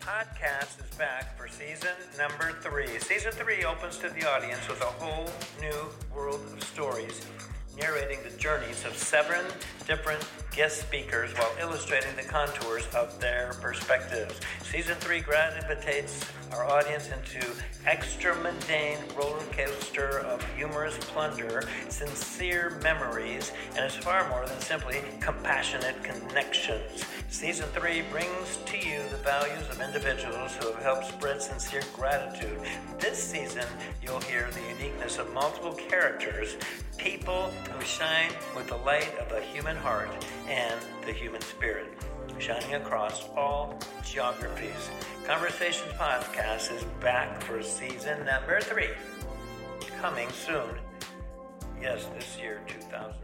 Podcast is back for season number three. Season three opens to the audience with a whole new world of stories, narrating the journeys of seven different guest speakers while illustrating the contours of their perspectives. Season three gravitates our audience into extra mundane roller coaster of humorous plunder, sincere memories, and is far more than simply compassionate connections. Season three brings to you the values of individuals who have helped spread sincere gratitude. This season, you'll hear the uniqueness of multiple characters, people who shine with the light of a human heart and the human spirit, shining across all geographies. Conversations Podcast is back for season number three, coming soon. Yes, this year, 2000.